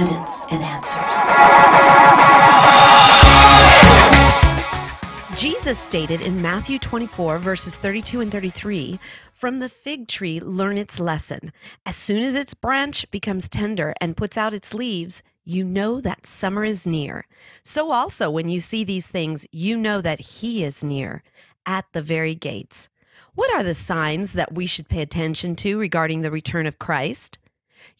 evidence and answers. Jesus stated in Matthew 24, verses 32 and 33 From the fig tree, learn its lesson. As soon as its branch becomes tender and puts out its leaves, you know that summer is near. So also, when you see these things, you know that He is near, at the very gates. What are the signs that we should pay attention to regarding the return of Christ?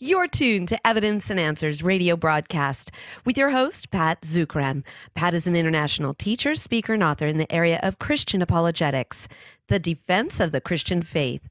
You're tuned to Evidence and Answers radio broadcast with your host, Pat Zukeran. Pat is an international teacher, speaker, and author in the area of Christian apologetics, the defense of the Christian faith.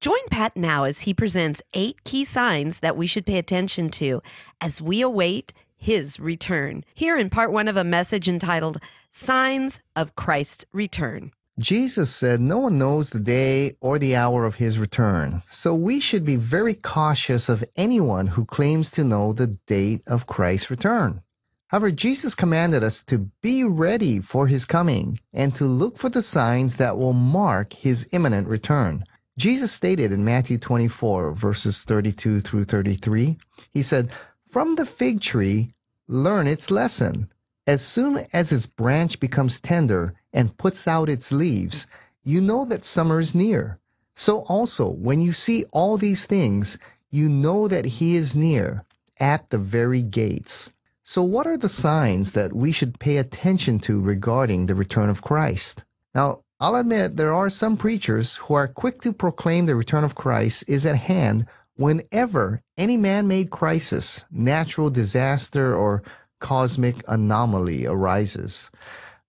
Join Pat now as he presents eight key signs that we should pay attention to as we await his return. Here in part one of a message entitled Signs of Christ's Return. Jesus said no one knows the day or the hour of his return, so we should be very cautious of anyone who claims to know the date of Christ's return. However, Jesus commanded us to be ready for his coming and to look for the signs that will mark his imminent return. Jesus stated in Matthew 24, verses 32 through 33, he said, From the fig tree, learn its lesson. As soon as its branch becomes tender and puts out its leaves, you know that summer is near. So also, when you see all these things, you know that he is near, at the very gates. So what are the signs that we should pay attention to regarding the return of Christ? Now, I'll admit there are some preachers who are quick to proclaim the return of Christ is at hand whenever any man-made crisis, natural disaster, or cosmic anomaly arises.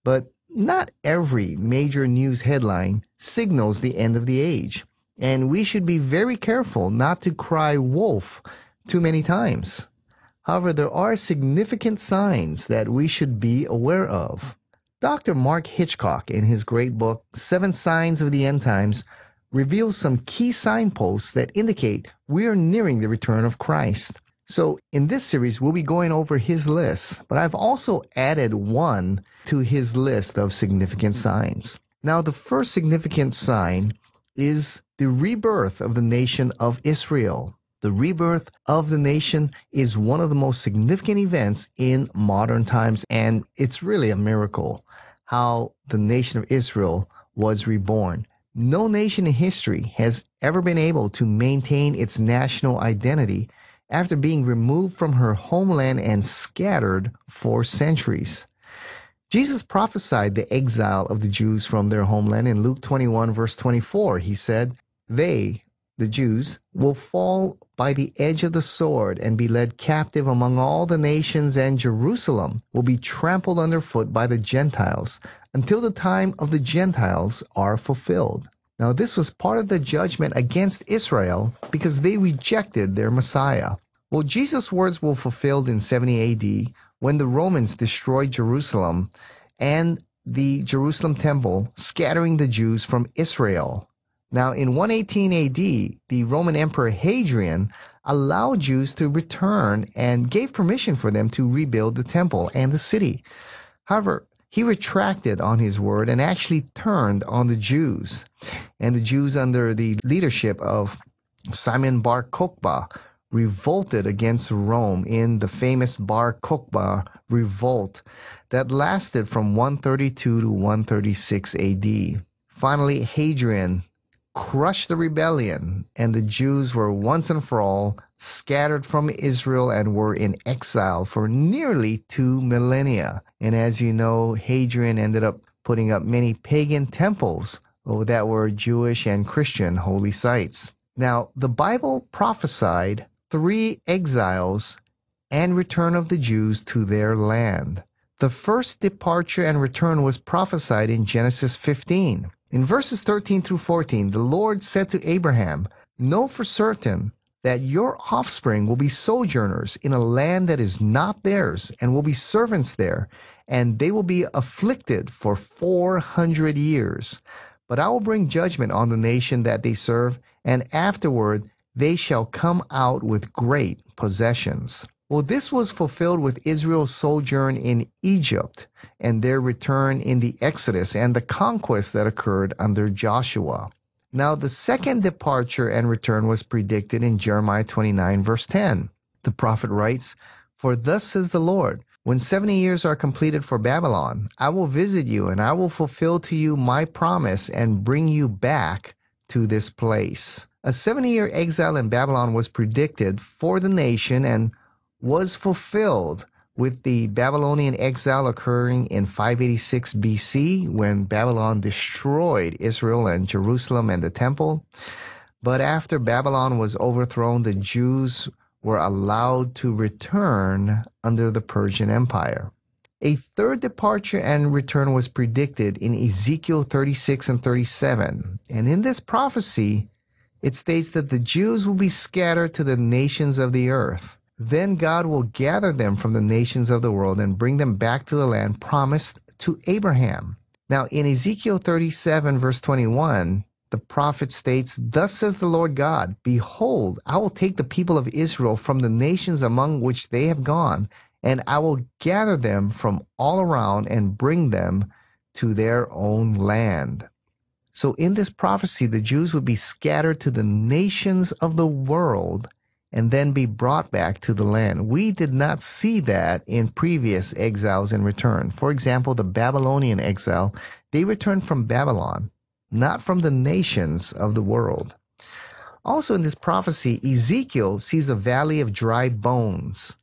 But not every major news headline signals the end of the age, and we should be very careful not to cry wolf too many times. However, there are significant signs that we should be aware of. Dr. Mark Hitchcock, in his great book, Seven Signs of the End Times, reveals some key signposts that indicate we are nearing the return of Christ. So in this series, we'll be going over his list, but I've also added one to his list of significant signs. Now, the first significant sign is the rebirth of the nation of Israel. The rebirth of the nation is one of the most significant events in modern times, and it's really a miracle how the nation of Israel was reborn. No nation in history has ever been able to maintain its national identity after being removed from her homeland and scattered for centuries. Jesus prophesied the exile of the Jews from their homeland in Luke 21, verse 24. He said, They, the Jews, will fall by the edge of the sword and be led captive among all the nations, and Jerusalem will be trampled underfoot by the Gentiles until the time of the Gentiles are fulfilled. Now, this was part of the judgment against Israel because they rejected their Messiah. Well, Jesus' words were fulfilled in 70 AD when the Romans destroyed Jerusalem and the Jerusalem temple, scattering the Jews from Israel. Now, in 118 AD, the Roman Emperor Hadrian allowed Jews to return and gave permission for them to rebuild the temple and the city. However, he retracted on his word and actually turned on the Jews. And the Jews, under the leadership of Simon Bar Kokhba, revolted against Rome in the famous Bar Kokhba revolt that lasted from 132 to 136 AD. Finally, Hadrian crushed the rebellion, and the Jews were once and for all scattered from Israel and were in exile for nearly two millennia. And as you know, Hadrian ended up putting up many pagan temples that were Jewish and Christian holy sites. Now, the Bible prophesied three exiles and return of the Jews to their land. The first departure and return was prophesied in Genesis 15. In verses 13 through 14, the Lord said to Abraham, Know for certain that your offspring will be sojourners in a land that is not theirs, and will be servants there, and they will be afflicted for 400 years. But I will bring judgment on the nation that they serve, and afterward they shall come out with great possessions. Well, this was fulfilled with Israel's sojourn in Egypt and their return in the Exodus and the conquest that occurred under Joshua. Now, the second departure and return was predicted in Jeremiah 29, verse 10. The prophet writes, For thus says the Lord, when 70 years are completed for Babylon, I will visit you and I will fulfill to you my promise and bring you back to this place. A 70 year exile in Babylon was predicted for the nation and was fulfilled with the Babylonian exile occurring in 586 BC when Babylon destroyed Israel and Jerusalem and the temple. But after Babylon was overthrown, the Jews were allowed to return under the Persian Empire. A third departure and return was predicted in Ezekiel 36 and 37. And in this prophecy, it states that the Jews will be scattered to the nations of the earth. Then God will gather them from the nations of the world and bring them back to the land promised to Abraham. Now, in Ezekiel 37, verse 21, the prophet states, Thus says the Lord God, Behold, I will take the people of Israel from the nations among which they have gone, and I will gather them from all around and bring them to their own land. So, in this prophecy, the Jews would be scattered to the nations of the world and then be brought back to the land. We did not see that in previous exiles in return. For example, the Babylonian exile, they returned from Babylon, not from the nations of the world. Also in this prophecy, Ezekiel sees a valley of dry bones.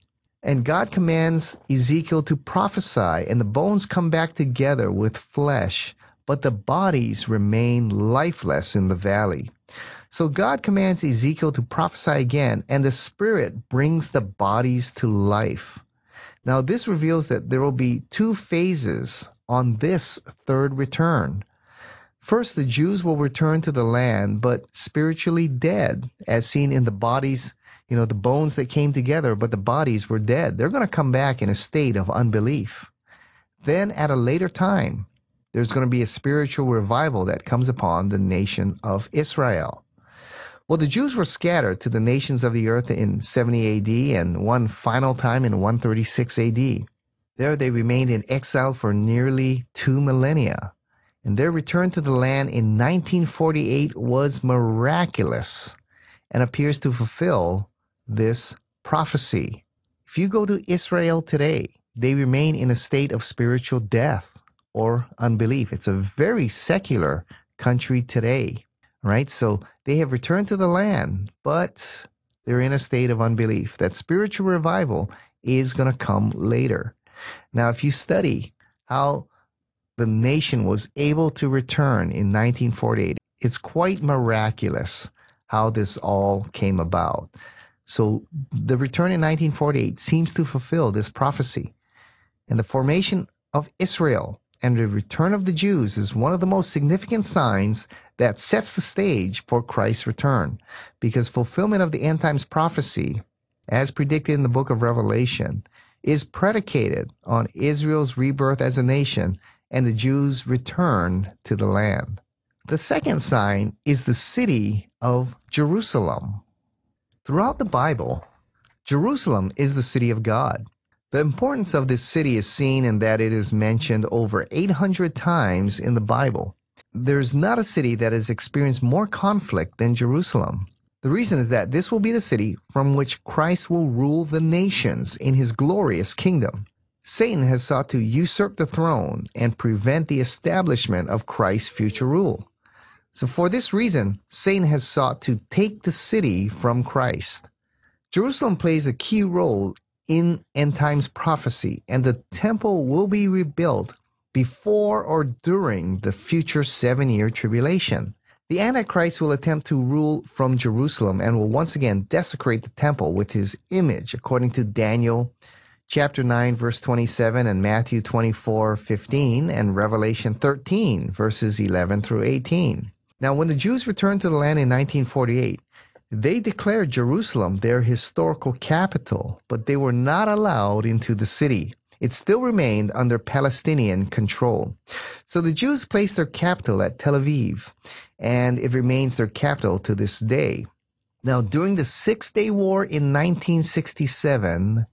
And God commands Ezekiel to prophesy, and the bones come back together with flesh, but the bodies remain lifeless in the valley. So God commands Ezekiel to prophesy again, and the Spirit brings the bodies to life. Now, this reveals that there will be two phases on this third return. First, the Jews will return to the land, but spiritually dead, as seen in the bodies, you know, the bones that came together, but the bodies were dead. They're going to come back in a state of unbelief. Then, at a later time, there's going to be a spiritual revival that comes upon the nation of Israel. Well, the Jews were scattered to the nations of the earth in 70 AD and one final time in 136 AD. There they remained in exile for nearly two millennia. And their return to the land in 1948 was miraculous and appears to fulfill this prophecy. If you go to Israel today, they remain in a state of spiritual death or unbelief. It's a very secular country today right? So they have returned to the land, but they're in a state of unbelief. That spiritual revival is going to come later. Now, if you study how the nation was able to return in 1948, it's quite miraculous how this all came about. So the return in 1948 seems to fulfill this prophecy. And the formation of Israel and the return of the Jews is one of the most significant signs that sets the stage for Christ's return. Because fulfillment of the end times prophecy, as predicted in the book of Revelation, is predicated on Israel's rebirth as a nation and the Jews' return to the land. The second sign is the city of Jerusalem. Throughout the Bible, Jerusalem is the city of God. The importance of this city is seen in that it is mentioned over 800 times in the Bible. There's not a city that has experienced more conflict than Jerusalem. The reason is that this will be the city from which Christ will rule the nations in his glorious kingdom. Satan has sought to usurp the throne and prevent the establishment of Christ's future rule. So, for this reason, Satan has sought to take the city from Christ. Jerusalem plays a key role in end times prophecy, and the temple will be rebuilt before or during the future seven year tribulation. The Antichrist will attempt to rule from Jerusalem and will once again desecrate the temple with his image, according to Daniel chapter 9 verse 27 and Matthew 24 15 and Revelation 13 verses 11 through 18. Now when the Jews returned to the land in 1948, they declared Jerusalem their historical capital, but they were not allowed into the city. It still remained under Palestinian control. So the Jews placed their capital at Tel Aviv, and it remains their capital to this day. Now, during the Six Day War in 1967,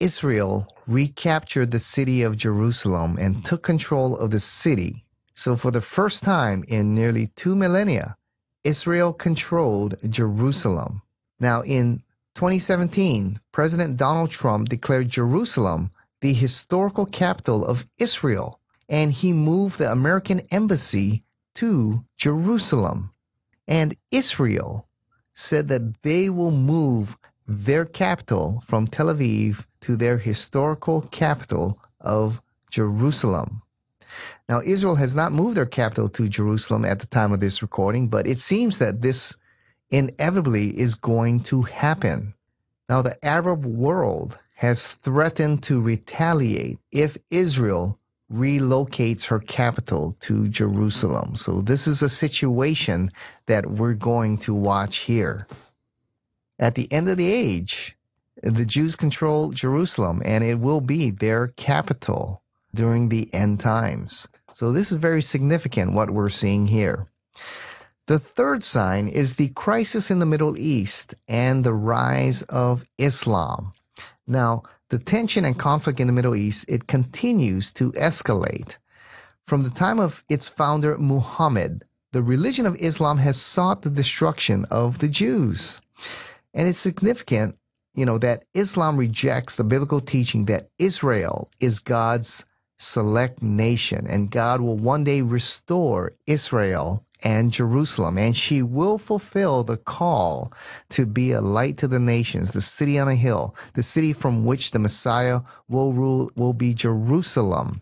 Israel recaptured the city of Jerusalem and took control of the city. So, for the first time in nearly two millennia, Israel controlled Jerusalem. Now, in 2017, President Donald Trump declared Jerusalem the historical capital of Israel, and he moved the American embassy to Jerusalem. And Israel said that they will move their capital from Tel Aviv to their historical capital of Jerusalem. Now, Israel has not moved their capital to Jerusalem at the time of this recording, but it seems that this inevitably is going to happen. Now, the Arab world has threatened to retaliate if Israel relocates her capital to Jerusalem. So, this is a situation that we're going to watch here. At the end of the age, the Jews control Jerusalem and it will be their capital during the end times. So, this is very significant what we're seeing here. The third sign is the crisis in the Middle East and the rise of Islam. Now, the tension and conflict in the Middle East, it continues to escalate. From the time of its founder Muhammad, the religion of Islam has sought the destruction of the Jews. And it's significant, you know, that Islam rejects the biblical teaching that Israel is God's select nation and God will one day restore Israel and Jerusalem, and she will fulfill the call to be a light to the nations, the city on a hill, the city from which the Messiah will rule will be Jerusalem.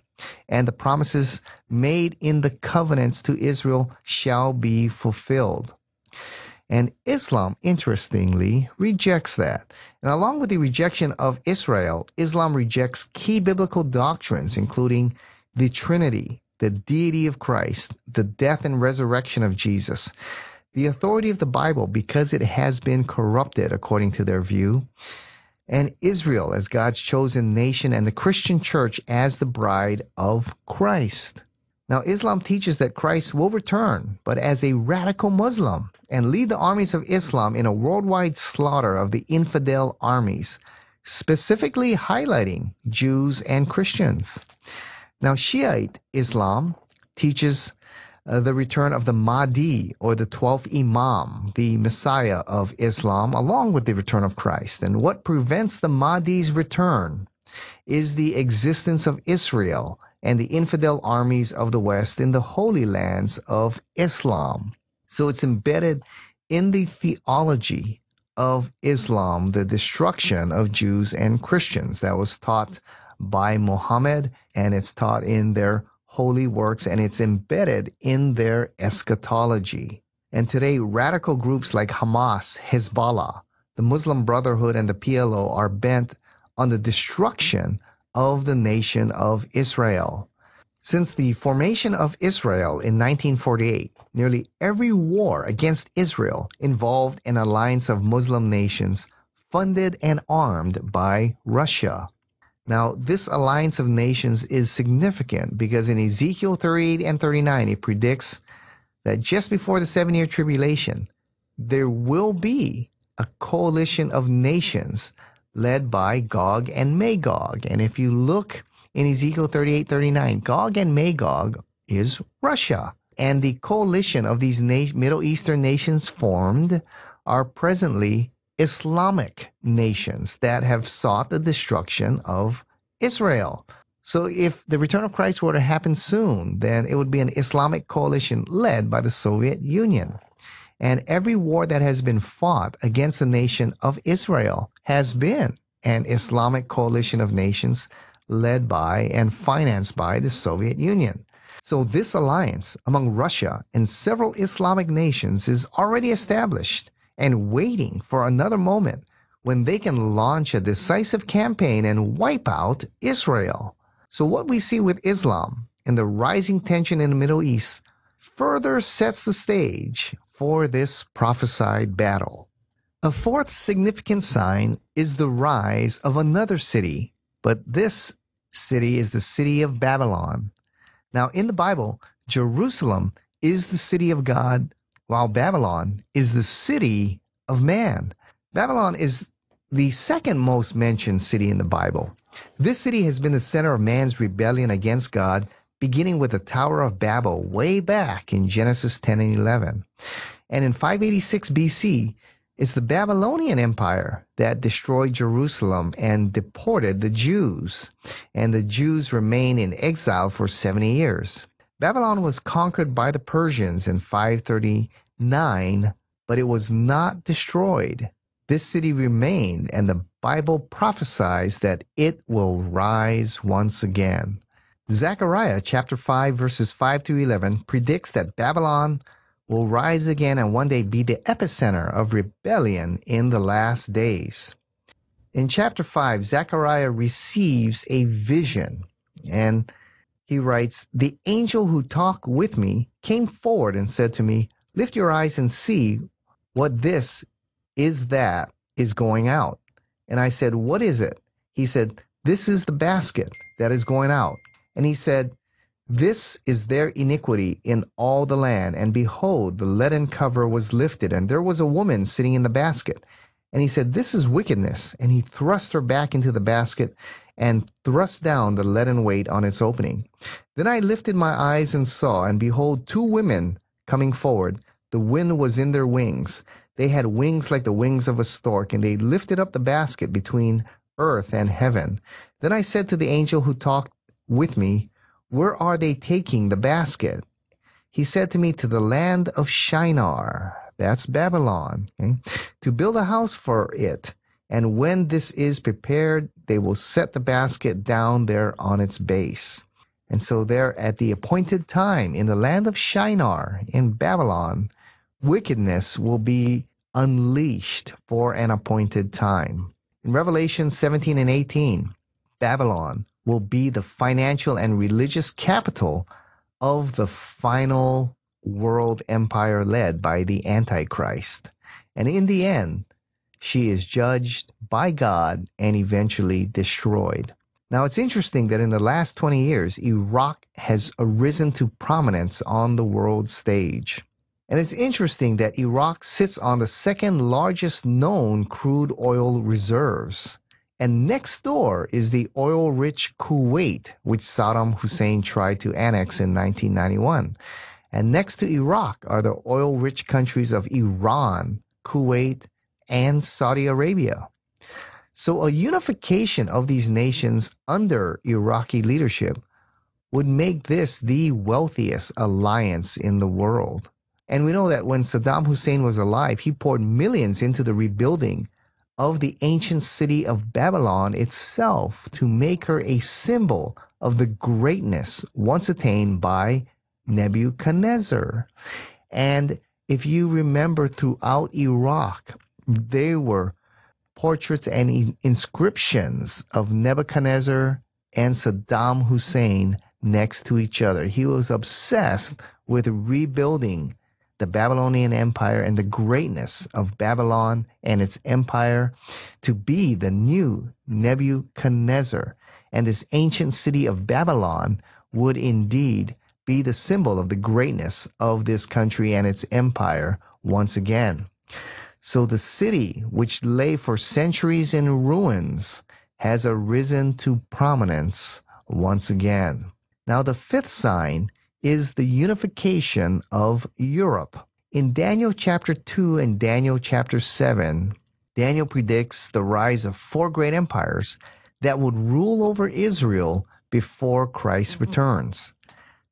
And the promises made in the covenants to Israel shall be fulfilled. And Islam, interestingly, rejects that. And along with the rejection of Israel, Islam rejects key biblical doctrines, including the Trinity, the deity of Christ, the death and resurrection of Jesus, the authority of the Bible because it has been corrupted according to their view, and Israel as God's chosen nation and the Christian church as the bride of Christ. Now, Islam teaches that Christ will return, but as a radical Muslim, and lead the armies of Islam in a worldwide slaughter of the infidel armies, specifically highlighting Jews and Christians. Now, Shiite Islam teaches uh, the return of the Mahdi or the 12th Imam, the Messiah of Islam, along with the return of Christ. And what prevents the Mahdi's return is the existence of Israel and the infidel armies of the West in the holy lands of Islam. So it's embedded in the theology of Islam, the destruction of Jews and Christians that was taught by Muhammad and it's taught in their holy works and it's embedded in their eschatology. And today, radical groups like Hamas, Hezbollah, the Muslim Brotherhood, and the PLO are bent on the destruction of the nation of Israel. Since the formation of Israel in 1948, nearly every war against Israel involved an alliance of Muslim nations funded and armed by Russia. Now, this alliance of nations is significant because in Ezekiel 38 and 39, it predicts that just before the seven year tribulation, there will be a coalition of nations led by Gog and Magog. And if you look in Ezekiel 38 39, Gog and Magog is Russia. And the coalition of these na- Middle Eastern nations formed are presently Islamic nations that have sought the destruction of Israel. So if the return of Christ were to happen soon, then it would be an Islamic coalition led by the Soviet Union. And every war that has been fought against the nation of Israel has been an Islamic coalition of nations led by and financed by the Soviet Union. So this alliance among Russia and several Islamic nations is already established and waiting for another moment when they can launch a decisive campaign and wipe out Israel. So, what we see with Islam and the rising tension in the Middle East further sets the stage for this prophesied battle. A fourth significant sign is the rise of another city, but this city is the city of Babylon. Now, in the Bible, Jerusalem is the city of God while Babylon is the city of man. Babylon is the second most mentioned city in the Bible. This city has been the center of man's rebellion against God, beginning with the Tower of Babel way back in Genesis 10 and 11. And in 586 BC, It's the Babylonian Empire that destroyed Jerusalem and deported the Jews, and the Jews remained in exile for 70 years. Babylon was conquered by the Persians in 539, but it was not destroyed. This city remained, and the Bible prophesies that it will rise once again. Zechariah chapter 5 verses 5 to 11 predicts that Babylon will rise again and one day be the epicenter of rebellion in the last days. In chapter 5, Zechariah receives a vision and he writes, The angel who talked with me came forward and said to me, Lift your eyes and see what this is that is going out. And I said, What is it? He said, This is the basket that is going out. And he said, this is their iniquity in all the land. And behold, the leaden cover was lifted, and there was a woman sitting in the basket. And he said, This is wickedness. And he thrust her back into the basket and thrust down the leaden weight on its opening. Then I lifted my eyes and saw, and behold, two women coming forward. The wind was in their wings. They had wings like the wings of a stork, and they lifted up the basket between earth and heaven. Then I said to the angel who talked with me, where are they taking the basket? He said to me, To the land of Shinar, that's Babylon, okay, to build a house for it. And when this is prepared, they will set the basket down there on its base. And so, there at the appointed time, in the land of Shinar, in Babylon, wickedness will be unleashed for an appointed time. In Revelation 17 and 18, Babylon will be the financial and religious capital of the final world empire led by the Antichrist. And in the end, she is judged by God and eventually destroyed. Now, it's interesting that in the last 20 years, Iraq has arisen to prominence on the world stage. And it's interesting that Iraq sits on the second largest known crude oil reserves. And next door is the oil rich Kuwait, which Saddam Hussein tried to annex in 1991. And next to Iraq are the oil rich countries of Iran, Kuwait, and Saudi Arabia. So a unification of these nations under Iraqi leadership would make this the wealthiest alliance in the world. And we know that when Saddam Hussein was alive, he poured millions into the rebuilding of the ancient city of Babylon itself to make her a symbol of the greatness once attained by Nebuchadnezzar. And if you remember throughout Iraq, there were portraits and inscriptions of Nebuchadnezzar and Saddam Hussein next to each other. He was obsessed with rebuilding the Babylonian Empire and the greatness of Babylon and its empire to be the new Nebuchadnezzar. And this ancient city of Babylon would indeed be the symbol of the greatness of this country and its empire once again. So the city, which lay for centuries in ruins, has arisen to prominence once again. Now, the fifth sign is the unification of Europe. In Daniel chapter 2 and Daniel chapter 7, Daniel predicts the rise of four great empires that would rule over Israel before Christ mm-hmm. returns.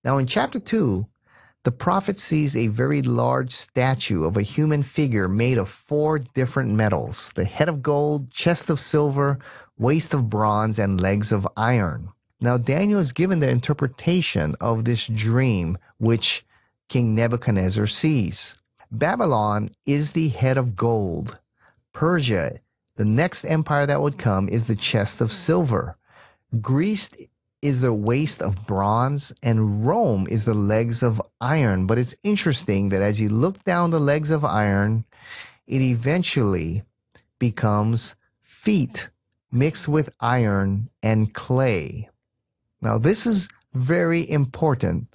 Now, in chapter 2, the prophet sees a very large statue of a human figure made of four different metals the head of gold, chest of silver, waist of bronze, and legs of iron. Now Daniel is given the interpretation of this dream which King Nebuchadnezzar sees. Babylon is the head of gold. Persia, the next empire that would come, is the chest of silver. Greece is the waist of bronze, and Rome is the legs of iron. But it's interesting that as you look down the legs of iron, it eventually becomes feet mixed with iron and clay. Now, this is very important,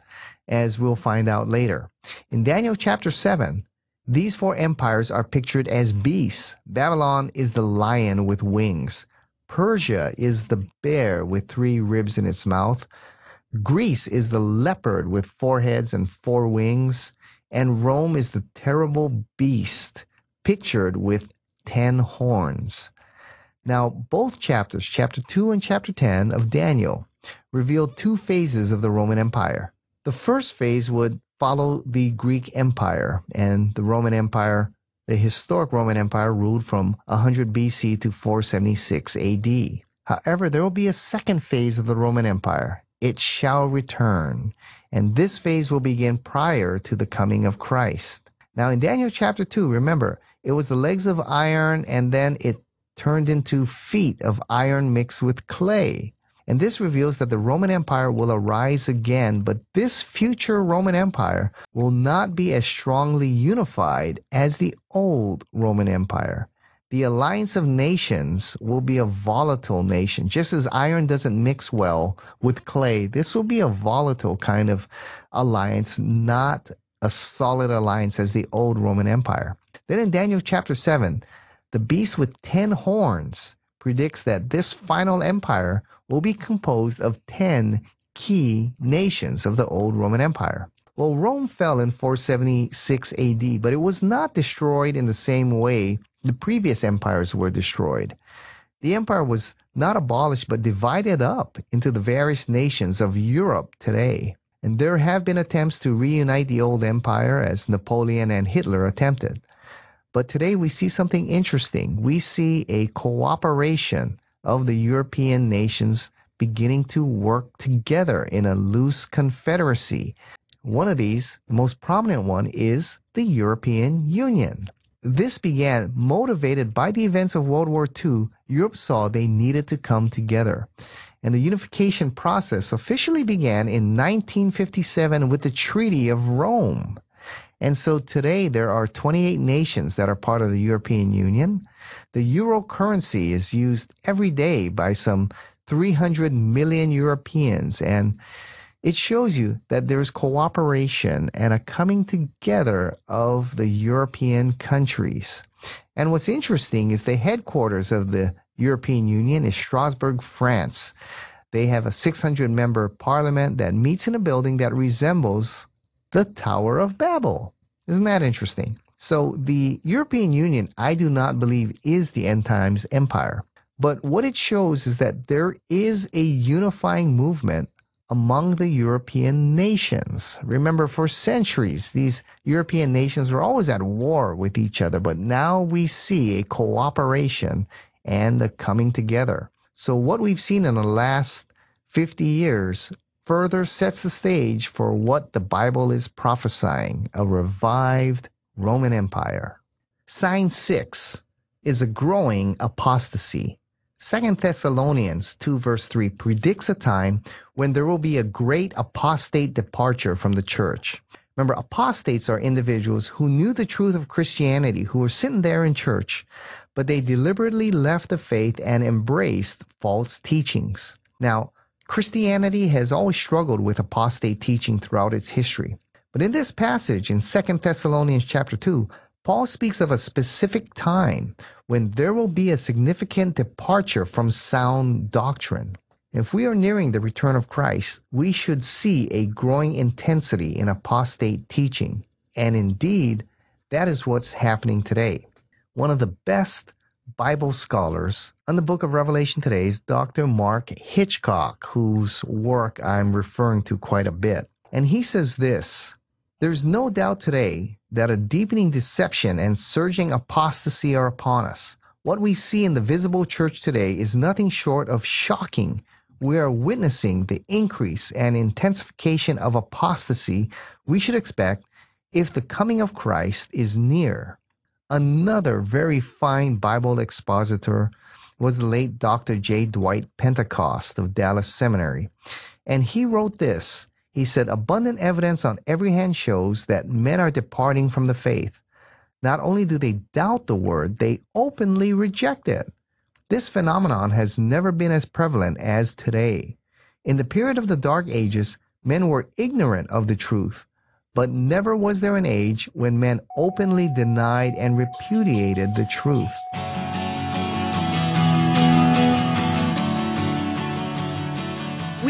as we'll find out later. In Daniel chapter 7, these four empires are pictured as beasts. Babylon is the lion with wings. Persia is the bear with three ribs in its mouth. Greece is the leopard with four heads and four wings. And Rome is the terrible beast pictured with 10 horns. Now, both chapters, chapter 2 and chapter 10 of Daniel, reveal two phases of the Roman Empire. The first phase would follow the Greek Empire, and the Roman Empire, the historic Roman Empire, ruled from 100 BC to 476 AD. However, there will be a second phase of the Roman Empire. It shall return, and this phase will begin prior to the coming of Christ. Now, in Daniel chapter 2, remember, it was the legs of iron, and then it turned into feet of iron mixed with clay. And this reveals that the Roman Empire will arise again, but this future Roman Empire will not be as strongly unified as the old Roman Empire. The alliance of nations will be a volatile nation. Just as iron doesn't mix well with clay, this will be a volatile kind of alliance, not a solid alliance as the old Roman Empire. Then in Daniel chapter 7, the beast with 10 horns predicts that this final empire will be composed of 10 key nations of the old Roman Empire. Well, Rome fell in 476 AD, but it was not destroyed in the same way the previous empires were destroyed. The empire was not abolished but divided up into the various nations of Europe today. And there have been attempts to reunite the old empire as Napoleon and Hitler attempted. But today we see something interesting. We see a cooperation of the European nations beginning to work together in a loose confederacy. One of these, the most prominent one, is the European Union. This began motivated by the events of World War II. Europe saw they needed to come together. And the unification process officially began in 1957 with the Treaty of Rome. And so today there are 28 nations that are part of the European Union. The euro currency is used every day by some 300 million Europeans and it shows you that there's cooperation and a coming together of the European countries. And what's interesting is the headquarters of the European Union is Strasbourg, France. They have a 600 member parliament that meets in a building that resembles the Tower of Babel. Isn't that interesting? So the European Union, I do not believe, is the end times empire. But what it shows is that there is a unifying movement among the European nations. Remember, for centuries, these European nations were always at war with each other, but now we see a cooperation and a coming together. So, what we've seen in the last 50 years further sets the stage for what the Bible is prophesying a revived Roman Empire. Sign 6 is a growing apostasy. 2 Thessalonians 2 verse 3 predicts a time when there will be a great apostate departure from the church. Remember, apostates are individuals who knew the truth of Christianity, who were sitting there in church, but they deliberately left the faith and embraced false teachings. Now, Christianity has always struggled with apostate teaching throughout its history. But in this passage in 2 Thessalonians chapter 2, Paul speaks of a specific time when there will be a significant departure from sound doctrine. If we are nearing the return of Christ, we should see a growing intensity in apostate teaching. And indeed, that is what's happening today. One of the best Bible scholars on the book of Revelation today is Dr. Mark Hitchcock, whose work I'm referring to quite a bit. And he says this There's no doubt today that a deepening deception and surging apostasy are upon us. What we see in the visible church today is nothing short of shocking. We are witnessing the increase and intensification of apostasy we should expect if the coming of Christ is near. Another very fine Bible expositor was the late Dr. J. Dwight Pentecost of Dallas Seminary. And he wrote this. He said, Abundant evidence on every hand shows that men are departing from the faith. Not only do they doubt the word, they openly reject it. This phenomenon has never been as prevalent as today. In the period of the Dark Ages, men were ignorant of the truth but never was there an age when men openly denied and repudiated the truth.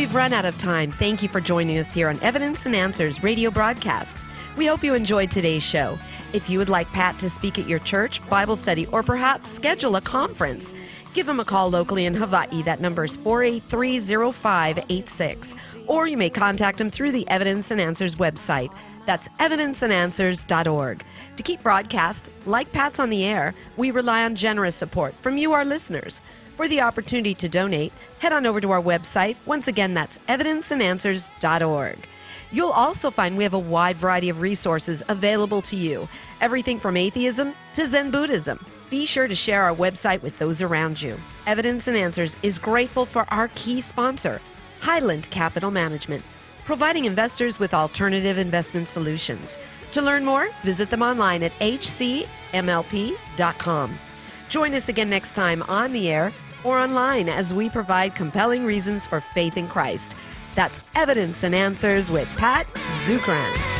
We've run out of time. Thank you for joining us here on Evidence and Answers radio broadcast. We hope you enjoyed today's show. If you would like Pat to speak at your church, Bible study, or perhaps schedule a conference, give him a call locally in Hawaii. That number is 483 0586. Or you may contact him through the Evidence and Answers website. That's evidenceandanswers.org. To keep broadcasts like Pat's on the air, we rely on generous support from you, our listeners. For the opportunity to donate, head on over to our website. Once again, that's evidenceandanswers.org. You'll also find we have a wide variety of resources available to you everything from atheism to Zen Buddhism. Be sure to share our website with those around you. Evidence and Answers is grateful for our key sponsor, Highland Capital Management, providing investors with alternative investment solutions. To learn more, visit them online at hcmlp.com. Join us again next time on the air or online as we provide compelling reasons for faith in Christ. That's Evidence and Answers with Pat Zukeran.